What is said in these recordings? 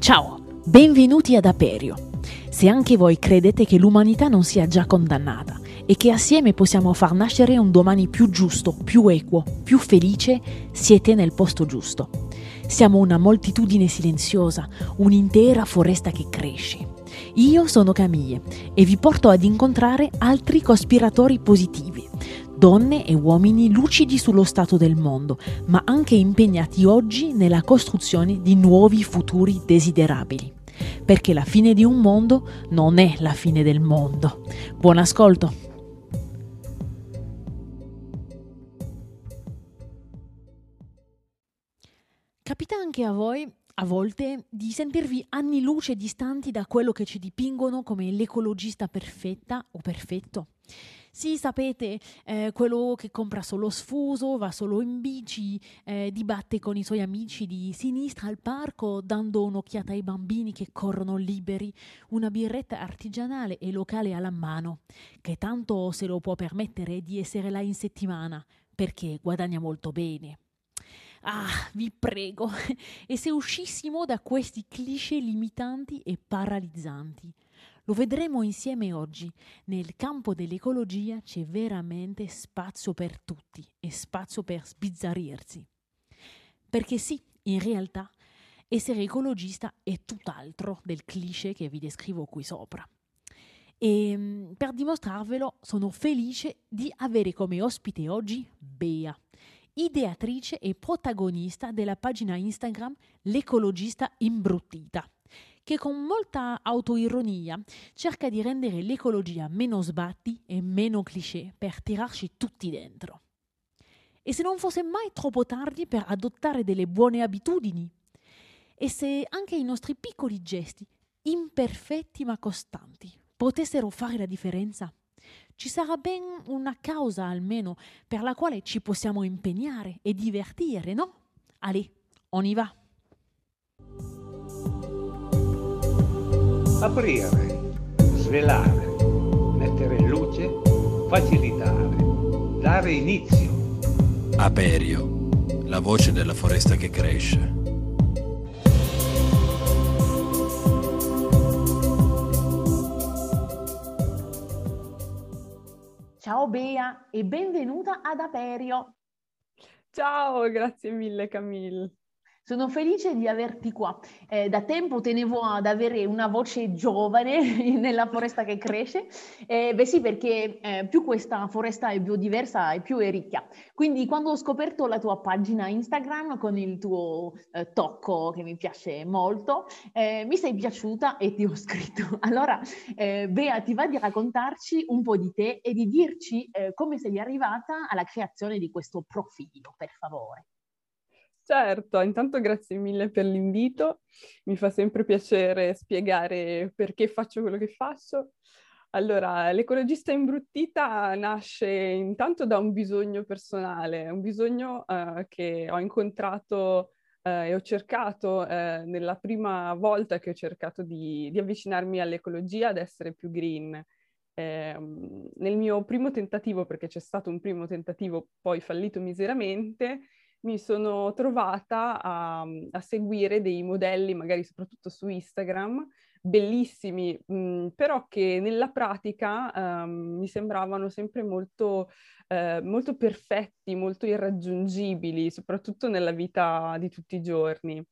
Ciao, benvenuti ad Aperio. Se anche voi credete che l'umanità non sia già condannata e che assieme possiamo far nascere un domani più giusto, più equo, più felice, siete nel posto giusto. Siamo una moltitudine silenziosa, un'intera foresta che cresce. Io sono Camille e vi porto ad incontrare altri cospiratori positivi, donne e uomini lucidi sullo stato del mondo, ma anche impegnati oggi nella costruzione di nuovi futuri desiderabili. Perché la fine di un mondo non è la fine del mondo. Buon ascolto! Capita anche a voi a volte di sentirvi anni luce distanti da quello che ci dipingono come l'ecologista perfetta o perfetto. Sì, sapete, eh, quello che compra solo sfuso, va solo in bici, eh, dibatte con i suoi amici di sinistra al parco, dando un'occhiata ai bambini che corrono liberi, una birretta artigianale e locale alla mano, che tanto se lo può permettere di essere là in settimana, perché guadagna molto bene. Ah, vi prego, e se uscissimo da questi cliché limitanti e paralizzanti? Lo vedremo insieme oggi. Nel campo dell'ecologia c'è veramente spazio per tutti e spazio per sbizzarrirsi. Perché sì, in realtà, essere ecologista è tutt'altro del cliché che vi descrivo qui sopra. E mm, per dimostrarvelo sono felice di avere come ospite oggi Bea, ideatrice e protagonista della pagina Instagram L'ecologista imbruttita che con molta autoironia cerca di rendere l'ecologia meno sbatti e meno cliché per tirarci tutti dentro. E se non fosse mai troppo tardi per adottare delle buone abitudini? E se anche i nostri piccoli gesti, imperfetti ma costanti, potessero fare la differenza? Ci sarà ben una causa almeno per la quale ci possiamo impegnare e divertire, no? Allez, on y va! Aprire, svelare, mettere in luce, facilitare, dare inizio. Aperio, la voce della foresta che cresce. Ciao Bea e benvenuta ad Aperio. Ciao, grazie mille Camille. Sono felice di averti qua. Eh, da tempo tenevo ad avere una voce giovane nella foresta che cresce. Eh, beh sì, perché eh, più questa foresta è biodiversa e più è ricca. Quindi quando ho scoperto la tua pagina Instagram con il tuo eh, tocco che mi piace molto, eh, mi sei piaciuta e ti ho scritto. Allora, eh, Bea, ti va di raccontarci un po' di te e di dirci come sei arrivata alla creazione di questo profilo, per favore. Certo, intanto grazie mille per l'invito, mi fa sempre piacere spiegare perché faccio quello che faccio. Allora, l'ecologista imbruttita nasce intanto da un bisogno personale, un bisogno uh, che ho incontrato uh, e ho cercato uh, nella prima volta che ho cercato di, di, avvicinarmi all'ecologia, ad essere più green. Eh, nel mio primo tentativo, perché c'è stato un primo tentativo poi fallito miseramente, mi sono trovata a, a, seguire dei modelli, magari soprattutto su Instagram, bellissimi, mh, però che nella pratica um, mi sembravano sempre molto, eh, molto perfetti, molto irraggiungibili, soprattutto nella vita di tutti i giorni.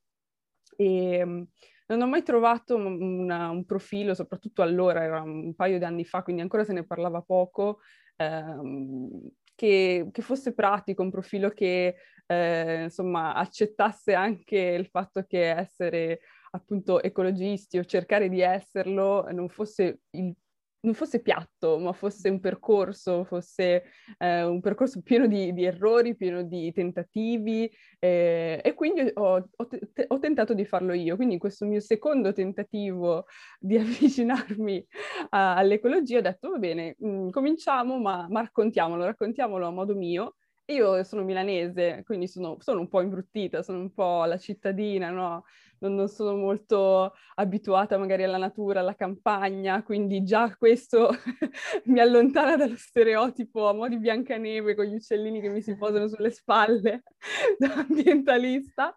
E, um, non ho mai trovato una, un profilo, soprattutto allora, era un paio di anni fa, quindi ancora se ne parlava poco, ehm, che, che, fosse pratico, un profilo che eh, insomma accettasse anche il fatto che essere appunto ecologisti o cercare di esserlo non fosse il non fosse piatto, ma fosse un percorso, fosse eh, un percorso pieno di, di, errori, pieno di tentativi eh, e quindi ho, ho, te- ho, tentato di farlo io. Quindi in questo mio secondo tentativo di avvicinarmi a, all'ecologia ho detto va bene, mh, mm, cominciamo, ma, ma raccontiamolo, raccontiamolo a modo mio io sono milanese, quindi sono, sono, un po' imbruttita, sono un po' la cittadina, no? non, non, sono molto abituata magari alla natura, alla campagna, quindi già questo mi allontana dallo stereotipo a mo' di Biancaneve con gli uccellini che mi si posano sulle spalle da ambientalista.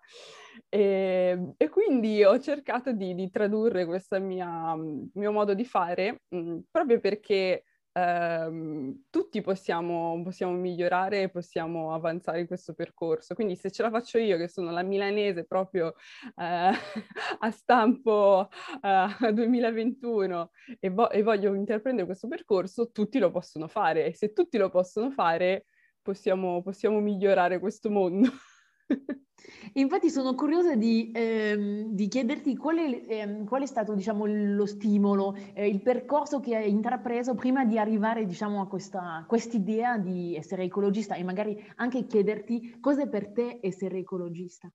E, e, quindi ho cercato di, di tradurre questo mio modo di fare mh, proprio perché ehm, tutti possiamo, possiamo migliorare e possiamo avanzare in questo percorso. Quindi se ce la faccio io, che sono la milanese proprio eh, a stampo eh, 2021 e, vo- e voglio intraprendere questo percorso, tutti lo possono fare. E se tutti lo possono fare, possiamo, possiamo migliorare questo mondo. Infatti sono curiosa di, ehm, di chiederti qual è, ehm, qual è, stato diciamo, lo stimolo, eh, il percorso che hai intrapreso prima di arrivare diciamo, a questa idea di essere ecologista e magari anche chiederti cosa è per te essere ecologista.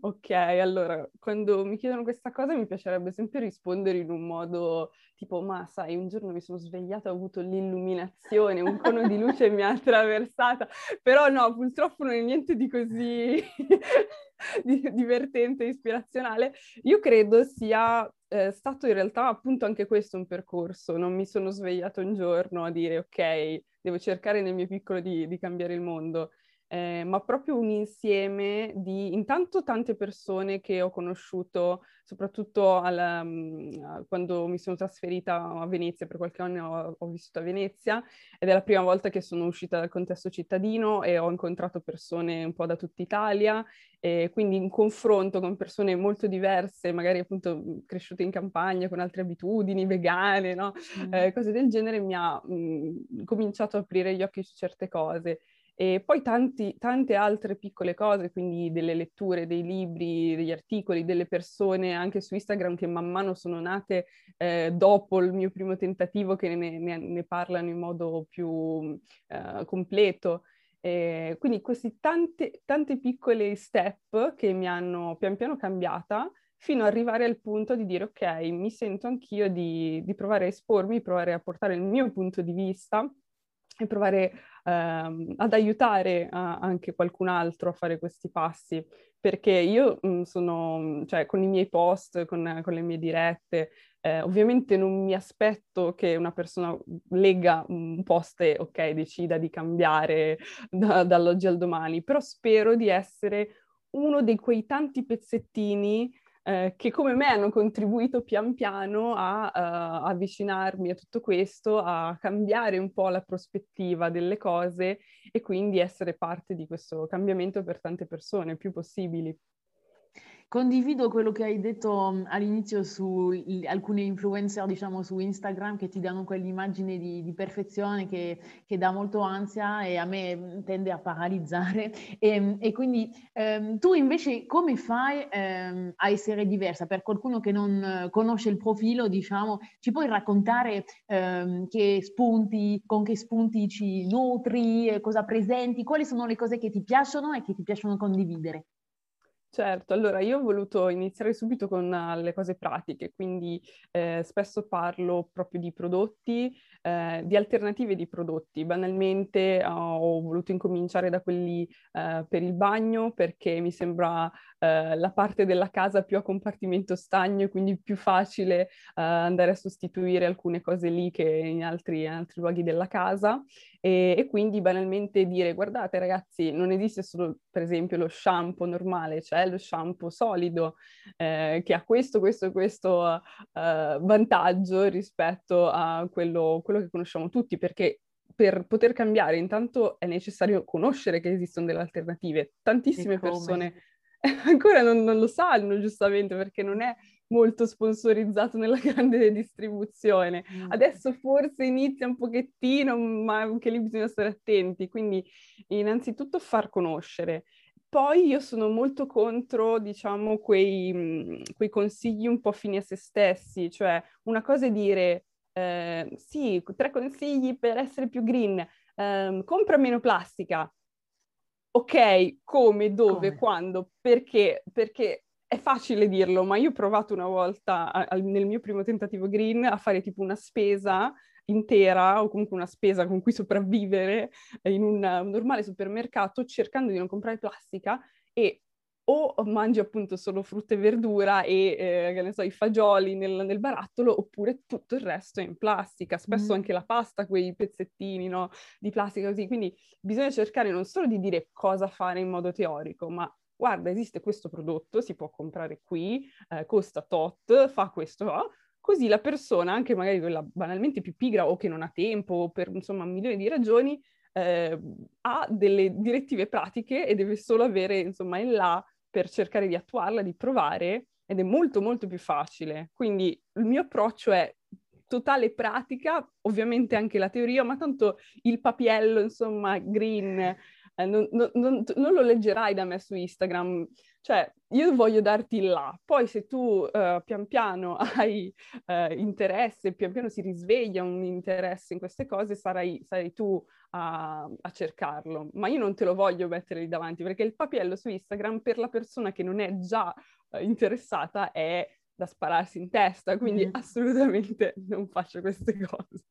Ok, allora, quando mi chiedono questa cosa mi piacerebbe sempre rispondere in un modo tipo, ma sai, un giorno mi sono svegliata, ho avuto l'illuminazione, un cono di luce mi ha attraversata, però no, purtroppo non è niente di così divertente, ispirazionale. Io credo sia eh, stato in realtà appunto anche questo un percorso, non mi sono svegliata un giorno a dire, ok, devo cercare nel mio piccolo di, di cambiare il mondo eh, ma proprio un insieme di intanto tante persone che ho conosciuto, soprattutto al, um, quando mi sono trasferita a Venezia, per qualche anno ho, ho, vissuto a Venezia ed è la prima volta che sono uscita dal contesto cittadino e ho incontrato persone un po' da tutta Italia e quindi in confronto con persone molto diverse, magari appunto cresciute in campagna con altre abitudini vegane, no? mm. eh, cose del genere, mi ha mh, cominciato a aprire gli occhi su certe cose. E poi tanti, tante altre piccole cose, quindi delle letture, dei libri, degli articoli, delle persone anche su Instagram che man mano sono nate eh, dopo il mio primo tentativo che ne, ne, ne parlano in modo più eh, completo. Eh, quindi questi tanti, tanti piccoli step che mi hanno pian piano cambiata fino ad arrivare al punto di dire ok, mi sento anch'io di, di provare a espormi, provare a portare il mio punto di vista e provare ehm, ad aiutare a, anche qualcun altro a fare questi passi, perché io mh, sono, cioè con i miei post, con, con le mie dirette, eh, ovviamente non mi aspetto che una persona legga un post e ok, decida di cambiare da, dall'oggi al domani, però spero di essere uno di quei tanti pezzettini eh, che come me hanno contribuito pian piano a uh, avvicinarmi a tutto questo, a cambiare un po' la prospettiva delle cose e quindi essere parte di questo cambiamento per tante persone, più possibili. Condivido quello che hai detto all'inizio su alcune influencer, diciamo, su Instagram che ti danno quell'immagine di, di perfezione che, che, dà molto ansia e a me tende a paralizzare. E, e quindi ehm, tu invece come fai ehm, a essere diversa? Per qualcuno che non conosce il profilo, diciamo, ci puoi raccontare ehm, che spunti, con che spunti ci nutri, cosa presenti, quali sono le cose che ti piacciono e che ti piacciono condividere? Certo, allora io ho voluto iniziare subito con uh, le cose pratiche, quindi eh, spesso parlo proprio di prodotti, eh, di alternative di prodotti. Banalmente uh, ho voluto incominciare da quelli uh, per il bagno perché mi sembra la parte della casa più a compartimento stagno e quindi più facile andare a sostituire alcune cose lì che in altri, in altri luoghi della casa e, e, quindi banalmente dire guardate ragazzi non esiste solo per esempio lo shampoo normale, c'è lo shampoo solido eh, che ha questo, questo questo uh, vantaggio rispetto a quello, quello che conosciamo tutti perché per poter cambiare intanto è necessario conoscere che esistono delle alternative. Tantissime persone ancora non, non, lo sanno giustamente perché non è molto sponsorizzato nella grande distribuzione. Mm. Adesso forse inizia un pochettino, ma anche lì bisogna stare attenti. Quindi innanzitutto far conoscere. Poi io sono molto contro, diciamo, quei, mm, quei consigli un po' fini a se stessi, cioè una cosa è dire eh, sì, tre consigli per essere più green, eh, compra meno plastica. Ok, come, dove, come? quando, perché? Perché è facile dirlo, ma io ho provato una volta a, a, nel mio primo tentativo green a fare tipo una spesa intera o comunque una spesa con cui sopravvivere in un, un normale supermercato cercando di non comprare plastica e o mangi appunto solo frutta e verdura e, eh, che ne so, i fagioli nel, nel, barattolo, oppure tutto il resto è in plastica, spesso mm. anche la pasta, quei pezzettini no, di plastica così, quindi bisogna cercare non solo di dire cosa fare in modo teorico, ma guarda, esiste questo prodotto, si può comprare qui, eh, costa tot, fa questo, no? così la persona, anche magari quella banalmente più pigra o che non ha tempo o per insomma un milione di ragioni, eh, ha delle direttive pratiche e deve solo avere insomma il là per cercare di attuarla, di provare ed è molto molto più facile. Quindi il mio approccio è totale pratica, ovviamente anche la teoria, ma tanto il papiello, insomma, green, eh, non, non, non, non, lo leggerai da me su Instagram. Cioè, io voglio darti il là, poi se tu uh, pian piano hai uh, interesse, pian piano si risveglia un interesse in queste cose, sarai, sarai tu a, a, cercarlo. Ma io non te lo voglio mettere lì davanti, perché il papiello su Instagram per la persona che non è già uh, interessata è da spararsi in testa, quindi mm. assolutamente non faccio queste cose.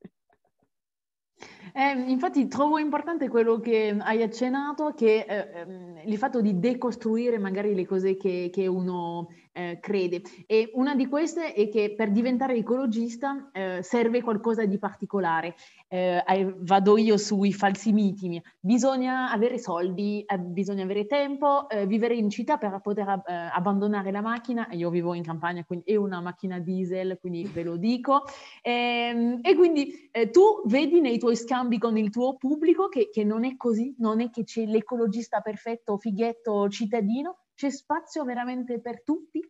Eh, infatti trovo importante quello che hai accennato, che eh, ehm, il fatto di decostruire magari le cose che, che uno eh, crede. E una di queste è che per diventare ecologista eh, serve qualcosa di particolare. Eh, vado io sui falsi miti. Bisogna avere soldi, eh, bisogna avere tempo, eh, vivere in città per poter eh, abbandonare la macchina. Io vivo in campagna, quindi è una macchina diesel, quindi ve lo dico. Ehm, e quindi tu vedi nei tuoi scambi con il tuo pubblico che, che non è così, non è che c'è l'ecologista perfetto, fighetto, cittadino, c'è spazio veramente per tutti?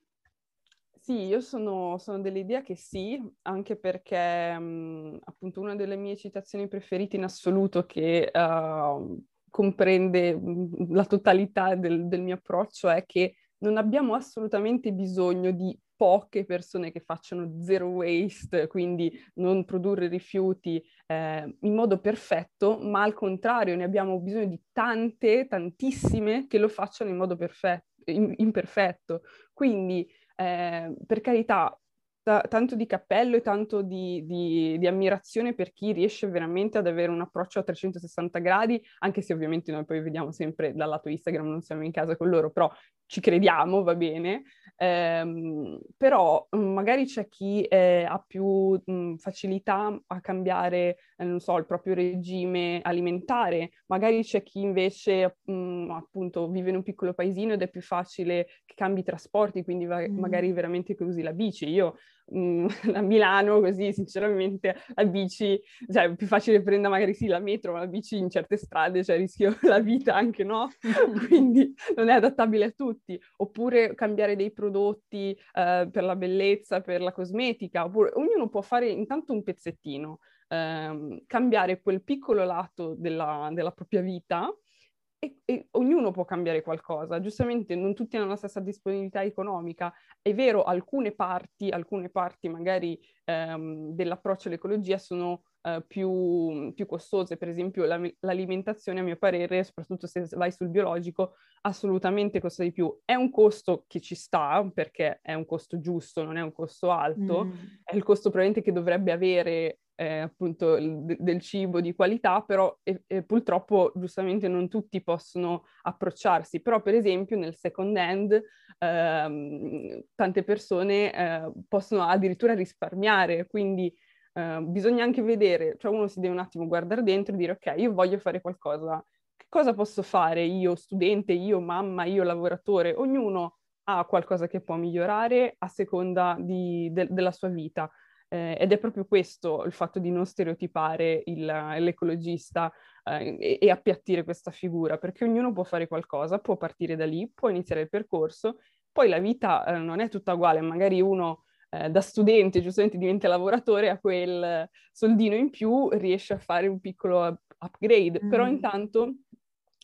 Sì, io sono, sono dell'idea che sì, anche perché mh, appunto una delle mie citazioni preferite in assoluto che uh, comprende la totalità del, del mio approccio è che non abbiamo assolutamente bisogno di poche persone che facciano zero waste, quindi non produrre rifiuti eh, in modo perfetto, ma al contrario ne abbiamo bisogno di tante, tantissime che lo facciano in modo perfetto imperfetto. Quindi, eh, per carità, t- tanto di cappello e tanto di, di, di, ammirazione per chi riesce veramente ad avere un approccio a 360 gradi, anche se ovviamente noi poi vediamo sempre dal lato Instagram, non siamo in casa con loro, però ci crediamo, va bene. Eh, però magari c'è chi eh, ha più mh, facilità a cambiare, non so, il proprio regime alimentare, magari c'è chi invece mh, mm, appunto vive in un piccolo paesino ed è più facile che cambi i trasporti, quindi va- mm. magari veramente che usi la bici. Io mh, a Milano, così sinceramente la bici, cioè è più facile prendere magari sì la metro, ma la bici in certe strade, cioè rischio la vita anche, no? Quindi non è adattabile a tutti. Oppure cambiare dei prodotti eh, per la bellezza, per la cosmetica, oppure ognuno può fare intanto un pezzettino. Ehm, cambiare quel piccolo lato della, della propria vita e, e, ognuno può cambiare qualcosa. Giustamente non tutti hanno la stessa disponibilità economica. È vero, alcune parti, alcune parti magari ehm, dell'approccio all'ecologia sono eh, più, più, costose. Per esempio la, l'alimentazione, a mio parere, soprattutto se vai sul biologico, assolutamente costa di più. È un costo che ci sta, perché è un costo giusto, non è un costo alto. Mm. È il costo probabilmente che dovrebbe avere eh, appunto il, del cibo di qualità, però e, e purtroppo giustamente non tutti possono approcciarsi. Però per esempio nel second hand ehm, tante persone eh, possono addirittura risparmiare, quindi eh, bisogna anche vedere, cioè uno si deve un attimo guardare dentro e dire ok, io voglio fare qualcosa, che cosa posso fare io studente, io mamma, io lavoratore? Ognuno ha qualcosa che può migliorare a seconda di, de, della sua vita. Eh, ed è proprio questo il fatto di non stereotipare il, l'ecologista eh, e, e, appiattire questa figura, perché ognuno può fare qualcosa, può partire da lì, può iniziare il percorso, poi la vita eh, non è tutta uguale, magari uno eh, da studente giustamente diventa lavoratore, a quel soldino in più riesce a fare un piccolo upgrade, mm. però intanto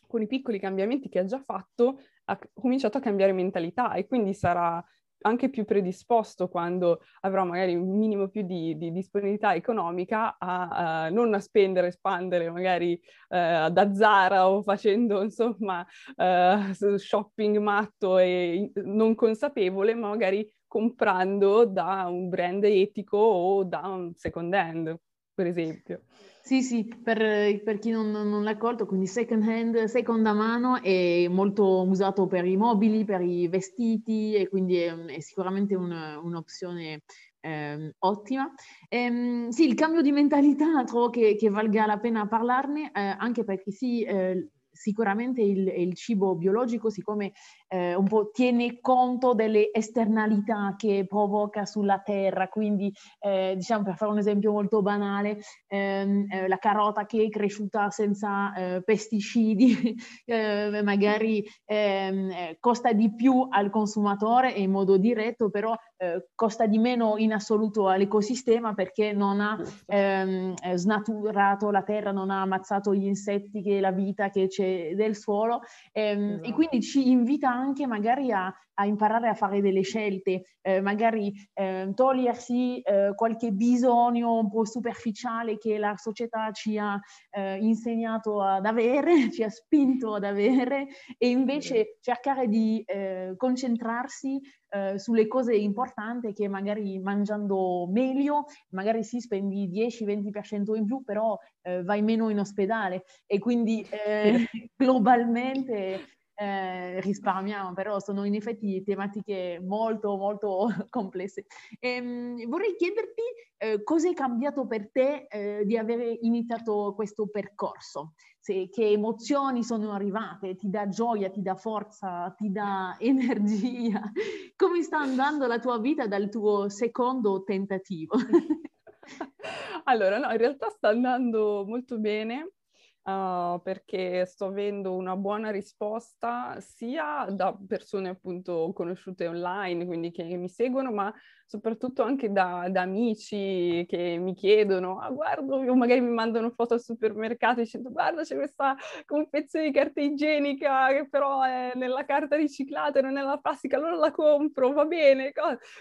con i piccoli cambiamenti che ha già fatto ha cominciato a cambiare mentalità e quindi sarà anche più predisposto quando avrà magari un minimo più di, di disponibilità economica a, a, non a spendere, espandere magari uh, da Zara o facendo insomma uh, shopping matto e non consapevole, ma magari comprando da un brand etico o da un second hand, per esempio. Sì, sì, per, per chi non, non, l'ha colto, quindi second hand, seconda mano è molto usato per i mobili, per i vestiti e quindi è, è sicuramente un, un'opzione eh, ottima. Ehm, sì, il cambio di mentalità trovo che, che valga la pena parlarne, eh, anche perché sì, eh, sicuramente il, il, cibo biologico, siccome eh, un po' tiene conto delle esternalità che provoca sulla terra, quindi eh, diciamo per fare un esempio molto banale, ehm, eh, la carota che è cresciuta senza eh, pesticidi eh, magari ehm, eh, costa di più al consumatore in modo diretto, però costa di meno in assoluto all'ecosistema perché non ha ehm, snaturato la terra, non ha ammazzato gli insetti, che la vita che c'è del suolo. Ehm, esatto. e quindi ci invita anche magari a, a imparare a fare delle scelte, eh, magari eh, togliersi eh, qualche bisogno un po' superficiale che la società ci ha eh, insegnato ad avere, ci ha spinto ad avere e invece cercare di eh, concentrarsi eh, sulle cose importanti che magari mangiando meglio, magari si spendi 10-20% in più, però vai meno in ospedale. E quindi globalmente eh, risparmiamo, però sono in effetti tematiche molto molto complesse. Ehm, vorrei chiederti eh, cosa è cambiato per te eh, di aver iniziato questo percorso, Se, che emozioni sono arrivate, ti dà gioia, ti dà forza, ti dà energia, come sta andando la tua vita dal tuo secondo tentativo? allora, no, in realtà sta andando molto bene uh, perché sto avendo una buona risposta sia da persone appunto conosciute online, quindi che mi seguono, ma soprattutto anche da, da, amici che mi chiedono, ah guardo, o magari mi mandano foto al supermercato dicendo guarda c'è questa confezione di carta igienica che però è nella carta riciclata e non nella plastica, allora la compro, va bene.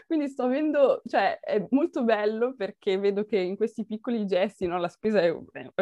Quindi sto avendo, cioè è molto bello perché vedo che in questi piccoli gesti, no, la spesa è,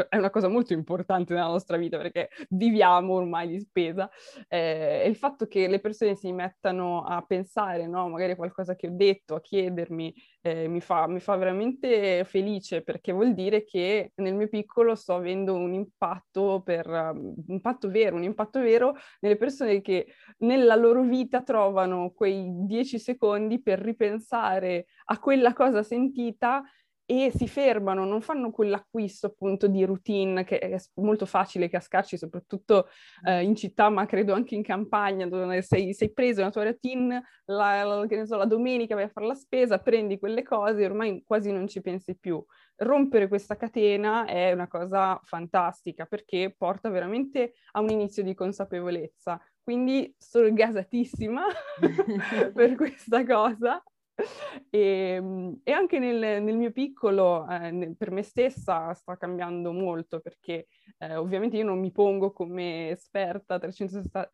è una cosa molto importante nella nostra vita perché viviamo ormai di spesa. Eh, e il fatto che le persone si mettano a pensare, no, magari qualcosa che ho detto, a chiedermi eh, mi, fa, mi, fa, veramente felice perché vuol dire che nel mio piccolo sto avendo un impatto, per, um, impatto vero, un impatto vero nelle persone che nella loro vita trovano quei dieci secondi per ripensare a quella cosa sentita e si fermano, non fanno quell'acquisto appunto di routine che è molto facile cascarci, soprattutto eh, in città, ma credo anche in campagna, dove sei, sei preso la tua routine, la, la, so, la, domenica vai a fare la spesa, prendi quelle cose e ormai quasi non ci pensi più. Rompere questa catena è una cosa fantastica perché porta veramente a un inizio di consapevolezza. Quindi sono gasatissima per questa cosa e, ehm, e, anche nel, nel mio piccolo, eh, per me stessa, sta cambiando molto perché eh, ovviamente io non mi pongo come esperta a 360,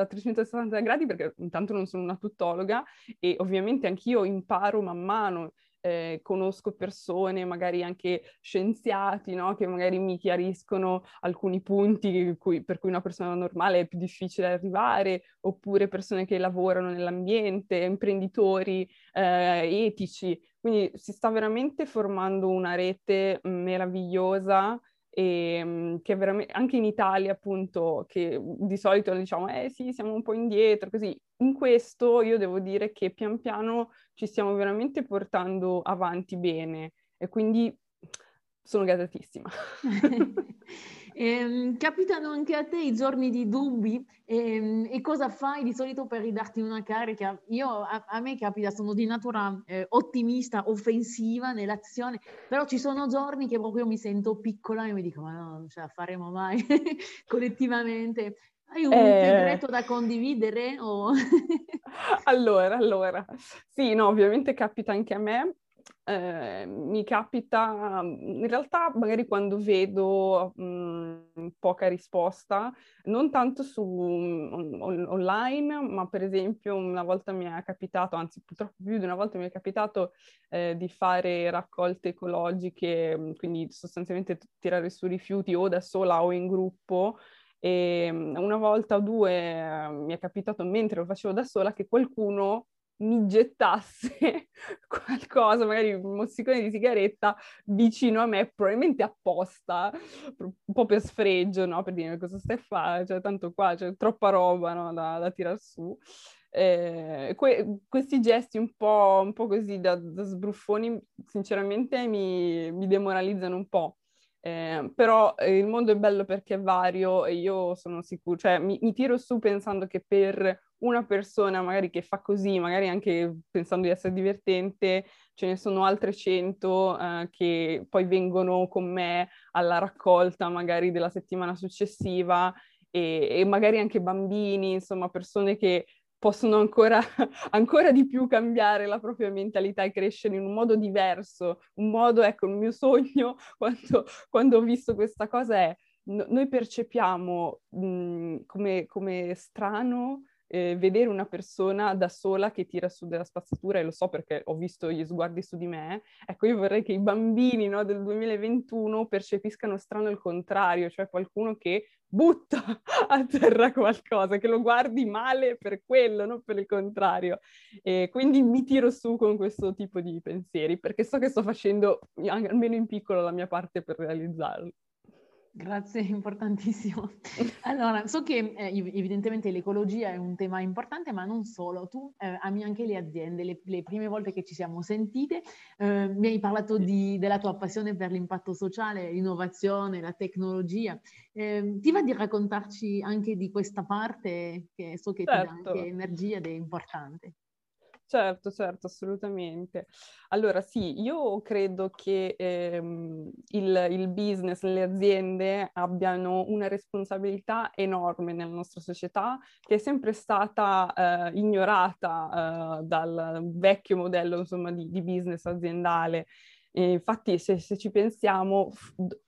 a 360 gradi perché intanto non sono una tuttologa e ovviamente anch'io imparo man mano eh, conosco persone, magari anche scienziati, no? che magari mi chiariscono alcuni punti cui, per cui una persona normale è più difficile arrivare, oppure persone che lavorano nell'ambiente, imprenditori eh, etici. Quindi si sta veramente formando una rete meravigliosa e ehm, che veramente anche in Italia appunto che di solito diciamo eh sì siamo un po' indietro così. In questo io devo dire che pian piano ci stiamo veramente portando avanti bene e quindi sono gasatissima Eh, capitano anche a te i giorni di dubbi eh, e cosa fai di solito per ridarti una carica? Io, a, a me capita, sono di natura eh, ottimista, offensiva nell'azione, però ci sono giorni che proprio mi sento piccola e mi dico ma no, non ce la faremo mai collettivamente. Hai un eh... segreto da condividere? O... allora, allora, sì, no, ovviamente capita anche a me eh, mi capita, in realtà magari quando vedo mh, mhmm, poca risposta, non tanto su on, online, ma per esempio una volta mi è capitato, anzi purtroppo più di una volta mi è capitato eh, di fare raccolte ecologiche, mhmm, quindi sostanzialmente tirare su rifiuti o da sola o in gruppo. E una volta o due eh, mi è capitato mentre lo facevo da sola che qualcuno mi gettasse qualcosa, magari un mozzicone di sigaretta vicino a me, probabilmente apposta, un po' per sfregio, no? Per dire cosa stai a fare, cioè tanto qua c'è troppa roba no? da, da tirar su. Eh, que- questi gesti un po', un po così da, da, sbruffoni, sinceramente mi, mi demoralizzano un po'. Eh, però eh, il mondo è bello perché è vario e io sono sicura, cioè mi, mi, tiro su pensando che per una persona magari che fa così, magari anche pensando di essere divertente, ce ne sono altre cento eh, che poi vengono con me alla raccolta magari della settimana successiva e, e magari anche bambini, insomma persone che possono ancora, ancora di più cambiare la propria mentalità e crescere in un modo diverso. Un modo, ecco, il mio sogno quando, quando ho visto questa cosa è no, noi percepiamo mh, come, come strano eh, vedere una persona da sola che tira su della spazzatura, e lo so perché ho visto gli sguardi su di me, ecco io vorrei che i bambini no, del 2021 percepiscano strano il contrario, cioè qualcuno che butta a terra qualcosa, che lo guardi male per quello, non per il contrario. E quindi mi tiro su con questo tipo di pensieri, perché so che sto facendo, almeno in piccolo, la mia parte per realizzarlo. Grazie, importantissimo. Allora, so che eh, evidentemente l'ecologia è un tema importante, ma non solo. Tu eh, ami anche le aziende. Le, le, prime volte che ci siamo sentite eh, mi hai parlato di, della tua passione per l'impatto sociale, l'innovazione, la tecnologia. Ehm, ti va di raccontarci anche di questa parte che so che certo. ti dà certo. anche energia ed è importante? Certo, certo, assolutamente. Allora sì, io credo che ehm, il, il, business, le aziende abbiano una responsabilità enorme nella nostra società che è sempre stata eh, ignorata eh, dal vecchio modello insomma, di, di business aziendale. E infatti, se, se, ci pensiamo,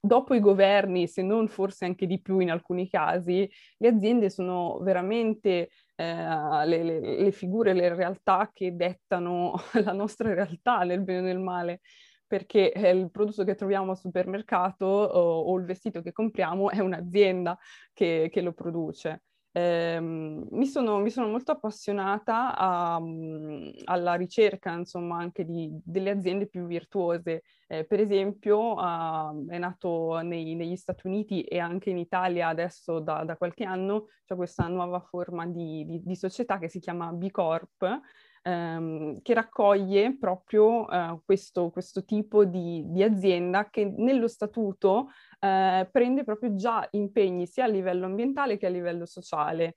dopo i governi, se non forse anche di più in alcuni casi, le aziende sono veramente eh, le, le, le, figure, le realtà che dettano la nostra realtà nel bene e nel male, perché eh, il prodotto che troviamo al supermercato o, o il vestito che compriamo è un'azienda che, che lo produce. Eh, mi, sono, mi, sono, molto appassionata a, um, alla ricerca, insomma, anche di, delle aziende più virtuose. Eh, per esempio, uh, è nato nei, negli Stati Uniti e anche in Italia adesso da, da qualche anno c'è questa nuova forma di, di, di società che si chiama B Corp, ehm, che raccoglie proprio eh, questo, questo, tipo di, di, azienda che nello statuto eh, prende proprio già impegni sia a livello ambientale che a livello sociale.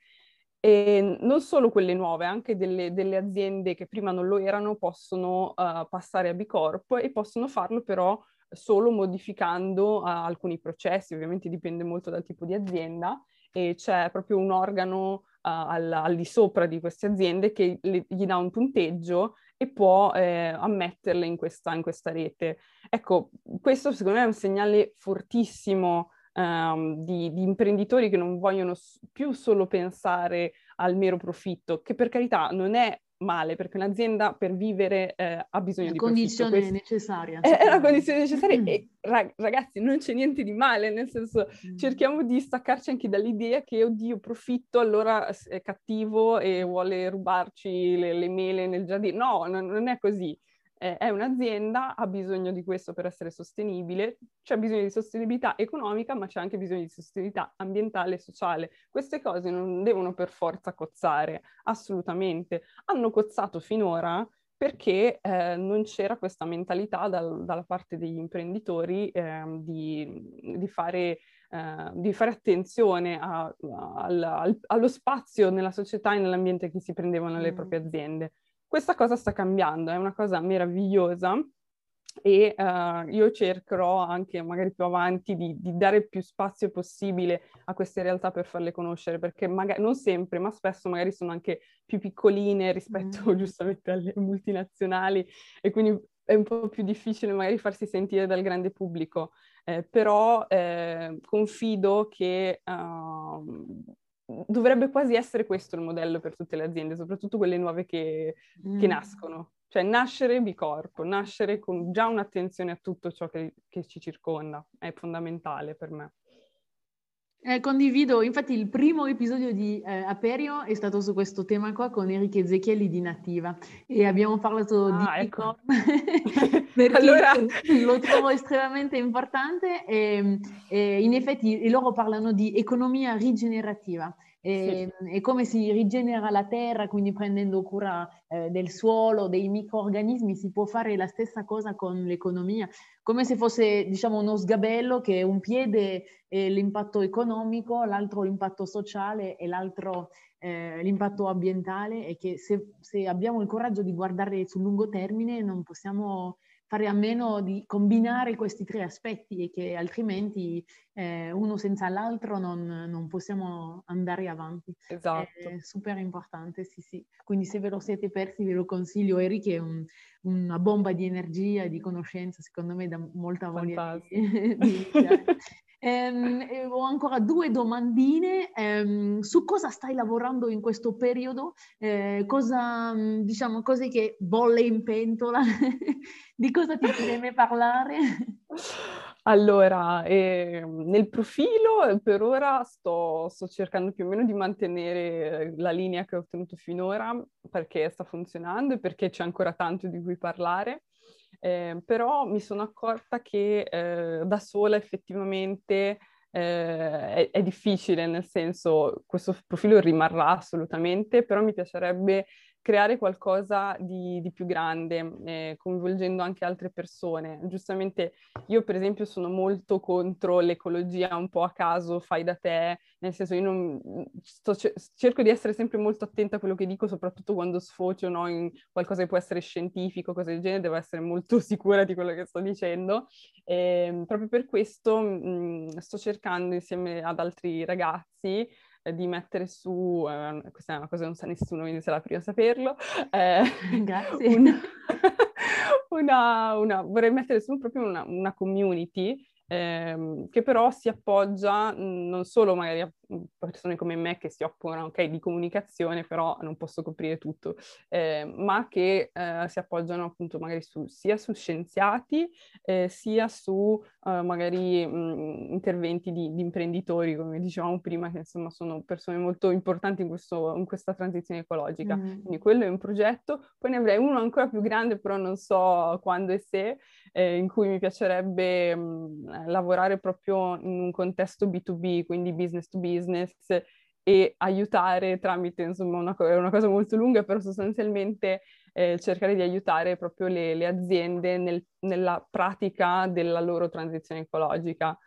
E non solo quelle nuove, anche delle, delle aziende che prima non lo erano possono uh, passare a B Corp e possono farlo però solo modificando uh, alcuni processi, ovviamente dipende molto dal tipo di azienda e c'è proprio un organo al, al, di sopra di queste aziende che le, gli dà un punteggio e può eh, ammetterle in questa, in questa, rete. Ecco, questo secondo me è un segnale fortissimo um, di, di, imprenditori che non vogliono più solo pensare al mero profitto, che per carità non è male, perché un'azienda per vivere eh, ha bisogno la di condizione profitto. necessaria. È, è la condizione necessaria mm. e ragazzi non c'è niente di male, nel senso mm. cerchiamo di staccarci anche dall'idea che oddio profitto allora è cattivo e vuole rubarci le, le mele nel giardino. No, non, non è così eh, è un'azienda, ha bisogno di questo per essere sostenibile, c'è bisogno di sostenibilità economica, ma c'è anche bisogno di sostenibilità ambientale e sociale. Queste cose non devono per forza cozzare, assolutamente. Hanno cozzato finora perché eh, non c'era questa mentalità dal, dalla parte degli imprenditori eh, di, di, fare, eh, di, fare, attenzione a, a, al, allo spazio nella società e nell'ambiente che si prendevano le mm. proprie aziende. Questa cosa sta cambiando, è una cosa meravigliosa e uh, io cercherò anche magari più avanti di, di, dare più spazio possibile a queste realtà per farle conoscere, perché magari non sempre, ma spesso magari sono anche più piccoline rispetto mm. giustamente alle multinazionali e quindi è un po' più difficile magari farsi sentire dal grande pubblico, eh, però eh, confido che uh, dovrebbe quasi essere questo il modello per tutte le aziende, soprattutto quelle nuove che, mm. che nascono. Cioè nascere B Corp, nascere con già un'attenzione a tutto ciò che, che ci circonda, è fondamentale per me. Eh, condivido, infatti il primo episodio di eh, Aperio è stato su questo tema qua con Enrico Ezechieli di Nativa. E abbiamo parlato ah, di ecco. perché allora... lo trovo estremamente importante e, e, in effetti loro parlano di economia rigenerativa e, sì. e, come si rigenera la terra, quindi prendendo cura eh, del suolo, dei microorganismi, si può fare la stessa cosa con l'economia, come se fosse diciamo uno sgabello che un piede è l'impatto economico, l'altro l'impatto sociale e l'altro eh, l'impatto ambientale e che se, se abbiamo il coraggio di guardare sul lungo termine non possiamo fare a meno di combinare questi tre aspetti e che altrimenti eh, uno senza l'altro non, non, possiamo andare avanti. Esatto. È super importante, sì, sì. Quindi se ve lo siete persi ve lo consiglio. Eric è un, una bomba di energia e di conoscenza, secondo me, da molta voglia di, di ehm, ho ancora due domandine. Ehm, su cosa stai lavorando in questo periodo? Eh, cosa, diciamo, cose che bolle in pentola? Di cosa ti preme parlare? Allora, eh, nel profilo per ora sto, sto, cercando più o meno di mantenere la linea che ho ottenuto finora perché sta funzionando e perché c'è ancora tanto di cui parlare. Eh, però mi sono accorta che eh, da sola effettivamente eh, è, è, difficile, nel senso questo profilo rimarrà assolutamente, però mi piacerebbe creare qualcosa di, di più grande, eh, coinvolgendo anche altre persone. Giustamente io per esempio sono molto contro l'ecologia un po' a caso, fai da te, nel senso io non, sto, cerco di essere sempre molto attenta a quello che dico, soprattutto quando sfocio no, in qualcosa che può essere scientifico, cose del genere, devo essere molto sicura di quello che sto dicendo. E, ehm, proprio per questo mh, sto cercando insieme ad altri ragazzi di mettere su, eh, questa è una cosa che non sa nessuno, quindi sarà prima a saperlo. Eh, Grazie. Una, una, una, vorrei mettere su proprio una, una community ehm, che però si appoggia non solo magari a persone come me che si occupano okay, di comunicazione, però non posso coprire tutto, eh, ma che eh, si appoggiano appunto magari su, sia su scienziati, eh, sia su eh, magari mh, interventi di, di, imprenditori, come dicevamo prima, che insomma sono persone molto importanti in, questo, in questa transizione ecologica. Mm. Quindi quello è un progetto. Poi ne avrei uno ancora più grande, però non so quando e se, eh, in cui mi piacerebbe mh, lavorare proprio in un contesto B2B, quindi business to business e aiutare tramite, insomma, una, è una cosa molto lunga, però sostanzialmente eh, cercare di aiutare proprio le, le aziende nel, nella pratica della loro transizione ecologica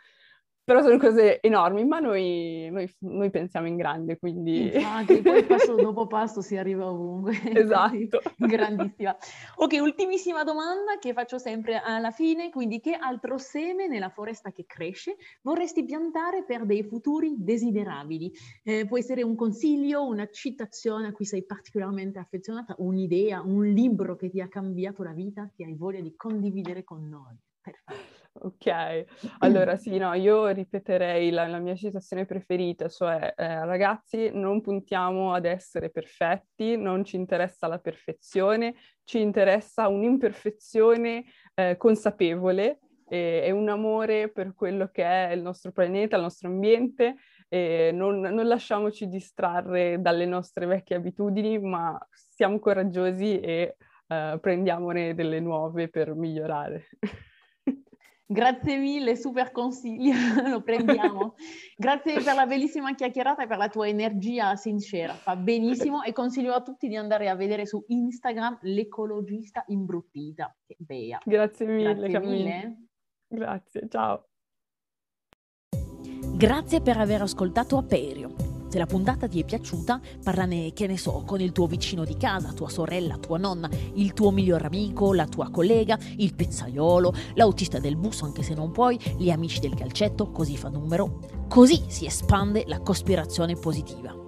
però sono cose enormi, ma noi, noi, noi pensiamo in grande, quindi... Infatti, poi passo dopo passo si arriva ovunque. Esatto. Grandissima. Ok, ultimissima domanda che faccio sempre alla fine, quindi che altro seme nella foresta che cresce vorresti piantare per dei futuri desiderabili? Eh, può essere un consiglio, una citazione a cui sei particolarmente affezionata, un'idea, un libro che ti ha cambiato la vita, che hai voglia di condividere con noi. Perfetto. Ok, allora sì, no, io ripeterei la, la mia citazione preferita, cioè eh, ragazzi non puntiamo ad essere perfetti, non ci interessa la perfezione, ci interessa un'imperfezione eh, consapevole e, e, un amore per quello che è il nostro pianeta, il nostro ambiente, e non, non lasciamoci distrarre dalle nostre vecchie abitudini, ma siamo coraggiosi e eh, prendiamone delle nuove per migliorare. Grazie mille, super consiglio, lo prendiamo. Grazie per la bellissima chiacchierata e per la tua energia sincera, fa benissimo e consiglio a tutti di andare a vedere su Instagram l'ecologista imbruttita. Che bella. Grazie mille, Grazie mille. Grazie, ciao. Grazie per aver ascoltato Aperio. Se la puntata ti è piaciuta, parlane, che ne so, con il tuo vicino di casa, tua sorella, tua nonna, il tuo miglior amico, la tua collega, il pizzaiolo, l'autista del bus, anche se non puoi, gli amici del calcetto, così fa numero. Così si espande la cospirazione positiva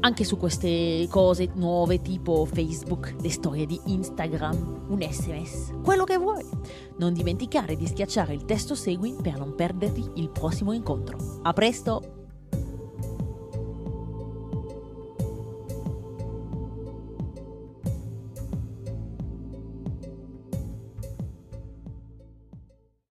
anche su queste cose nuove tipo Facebook, le storie di Instagram, un sms, quello che vuoi. Non dimenticare di schiacciare il testo segui per non perderti il prossimo incontro. A presto!